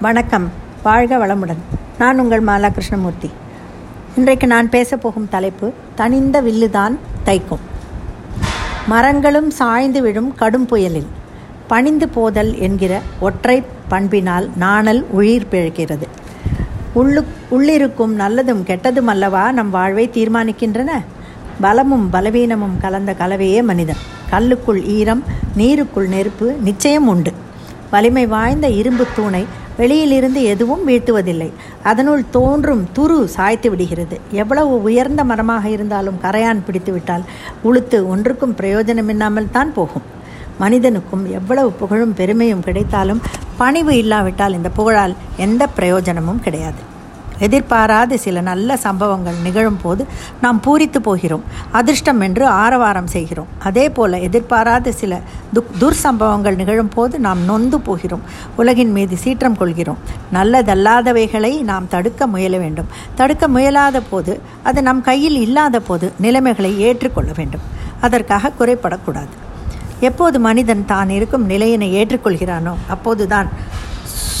வணக்கம். வாழ்க வளமுடன். நான் உங்கள் மாலா கிருஷ்ணமூர்த்தி இன்றைக்கு நான் பேசப் போகும் தலைப்பு தனிந்த வில்லுதான் தைக்கும். மரங்களும் சாய்ந்து விழும் கடும் புயலில். பணிந்து போதல் என்கிற ஒற்றை பண்பினால் நாணல் உயிர் பிழைக்கிறது. உள்ளு உள்ளிருக்கும் நல்லதும் கெட்டதும் அல்லவா நம் வாழ்வை தீர்மானிக்கின்றன? பலமும் பலவீனமும் கலந்த கலவையே மனிதன். கல்லுக்குள் ஈரம் நீருக்குள் நெருப்பு நிச்சயம் உண்டு. வலிமை வாய்ந்த இரும்பு தூணை வெளியிலிருந்து எதுவும் வீழ்த்துவதில்லை. அதனுள் தோன்றும் துரு சாய்த்து விடுகிறது. எவ்வளவு உயர்ந்த மரமாக இருந்தாலும் கரையான் பிடித்துவிட்டால் உளுத்து ஒன்றுக்கும் பிரயோஜனமில்லாமல் தான் போகும். மனிதனுக்கும் எவ்வளவு புகழும் பெருமையும் கிடைத்தாலும் பணிவு இல்லாவிட்டால் இந்த புகழால் எந்த பிரயோஜனமும் கிடையாது. எதிர்பாராத சில நல்ல சம்பவங்கள் நிகழும் போது நாம் பூரித்து போகிறோம் அதிர்ஷ்டம் என்று ஆரவாரம் செய்கிறோம். அதே போல எதிர்பாராத சில துக் துர்சம்பவங்கள் நிகழும் போது நாம் நொந்து போகிறோம் உலகின் மீது சீற்றம் கொள்கிறோம். நல்லதல்லாதவைகளை நாம் தடுக்க முயல வேண்டும். தடுக்க முயலாத போது அது நம் கையில் இல்லாத போது நிலைமைகளை ஏற்றுக்கொள்ள வேண்டும். அதற்காக குறைப்படக்கூடாது எப்போது மனிதன் தான் இருக்கும் நிலையினை ஏற்றுக்கொள்கிறானோ அப்போதுதான்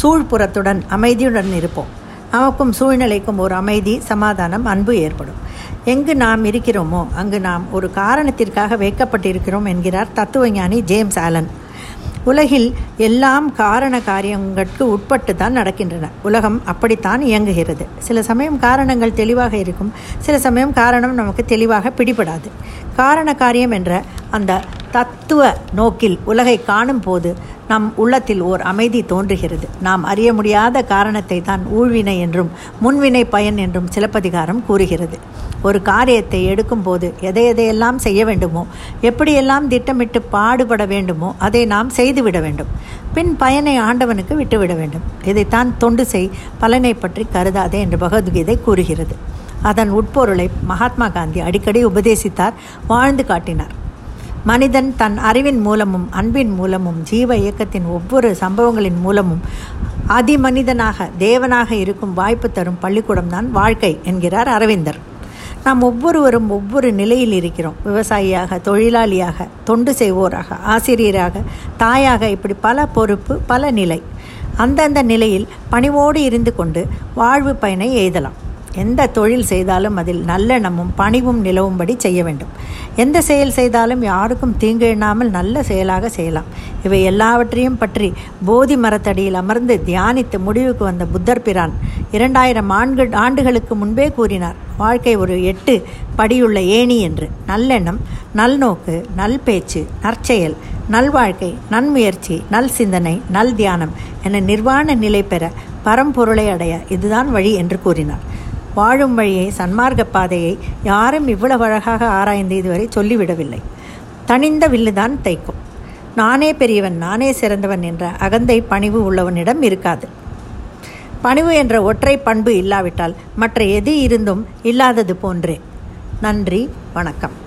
சூழ்புறத்துடன் அமைதியுடன் இருப்போம். நமக்கும் சூழ்நிலைக்கும் ஒரு அமைதி சமாதானம் அன்பு ஏற்படும். எங்கு நாம் இருக்கிறோமோ அங்கு நாம் ஒரு காரணத்திற்காக வைக்கப்பட்டிருக்கிறோம் என்கிறார் தத்துவஞானி ஜேம்ஸ் ஆலன். உலகில் எல்லாம் காரண காரியங்களுக்கு உட்பட்டு தான் நடக்கின்றன. உலகம் அப்படித்தான் இயங்குகிறது. சில சமயம் காரணங்கள் தெளிவாக இருக்கும். சில சமயம் காரணம் நமக்கு தெளிவாக பிடிபடாது. காரண காரியம் என்ற அந்த தத்துவ நோக்கில் உலகை காணும் போது நம் உள்ளத்தில் ஓர் அமைதி தோன்றுகிறது. நாம் அறிய முடியாத காரணத்தை தான் ஊழ்வினை என்றும் முன்வினை பயன் என்றும் சிலப்பதிகாரம் கூறுகிறது. ஒரு காரியத்தை எடுக்கும்போது எதை எதையெல்லாம் செய்ய வேண்டுமோ எப்படியெல்லாம் திட்டமிட்டு பாடுபட வேண்டுமோ அதை நாம் செய்துவிட வேண்டும். பின் பயனை ஆண்டவனுக்கு விட்டுவிட வேண்டும். இதைத்தான் தொண்டு செய் பலனை பற்றி கருதாதே என்று பகவத்கீதை கூறுகிறது. அதன் உட்பொருளை மகாத்மா காந்தி அடிக்கடி உபதேசித்தார் வாழ்ந்து காட்டினார். மனிதன் தன் அறிவின் மூலமும் அன்பின் மூலமும் ஜீவ இயக்கத்தின் ஒவ்வொரு சம்பவங்களின் மூலமும் அதிமனிதனாக தேவனாக இருக்கும் வாய்ப்பு தரும் பள்ளிக்கூடம் தான் வாழ்க்கை என்கிறார் அரவிந்தர். நாம் ஒவ்வொருவரும் ஒவ்வொரு நிலையில் இருக்கிறோம். விவசாயியாக தொழிலாளியாக தொண்டு செய்வோராக ஆசிரியராக தாயாக இப்படி பல பொறுப்பு பல நிலை. அந்தந்த நிலையில் பணிவோடு இருந்து கொண்டு வாழ்வு பயனை எய்தலாம். எந்த தொழில் செய்தாலும் அதில் நல்லெண்ணமும் பணிவும் நிலவும்படி செய்ய வேண்டும். எந்த செயல் செய்தாலும் யாருக்கும் தீங்கு எண்ணாமல் நல்ல செயலாக செய்யலாம். இவை எல்லாவற்றையும் பற்றி போதி மரத்தடியில் அமர்ந்து தியானித்து முடிவுக்கு வந்த புத்தர் பிரான் இரண்டாயிரம் ஆண்டு ஆண்டுகளுக்கு முன்பே கூறினார் வாழ்க்கை ஒரு எட்டு படியுள்ள ஏணி என்று. நல்லெண்ணம் நல்நோக்கு நல் பேச்சு நற்செயல் நல்வாழ்க்கை நன்முயற்சி நல் சிந்தனை நல் தியானம் என நிர்வாண நிலை பெற பரம்பொருளை அடைய இதுதான் வழி என்று கூறினார். வாழும் வழியை சன்மார்க்க பாதையை யாரும் இவ்வளவு அழகாக ஆராய்ந்து இதுவரை சொல்லிவிடவில்லை. தனிந்த வில்லுதான் தைக்கும். நானே பெரியவன் நானே சிறந்தவன் என்ற அகந்தை பணிவு உள்ளவனிடம் இருக்காது. பணிவு என்ற ஒற்றை பண்பு இல்லாவிட்டால் மற்ற எது இருந்தும் இல்லாதது போன்றே. நன்றி வணக்கம்.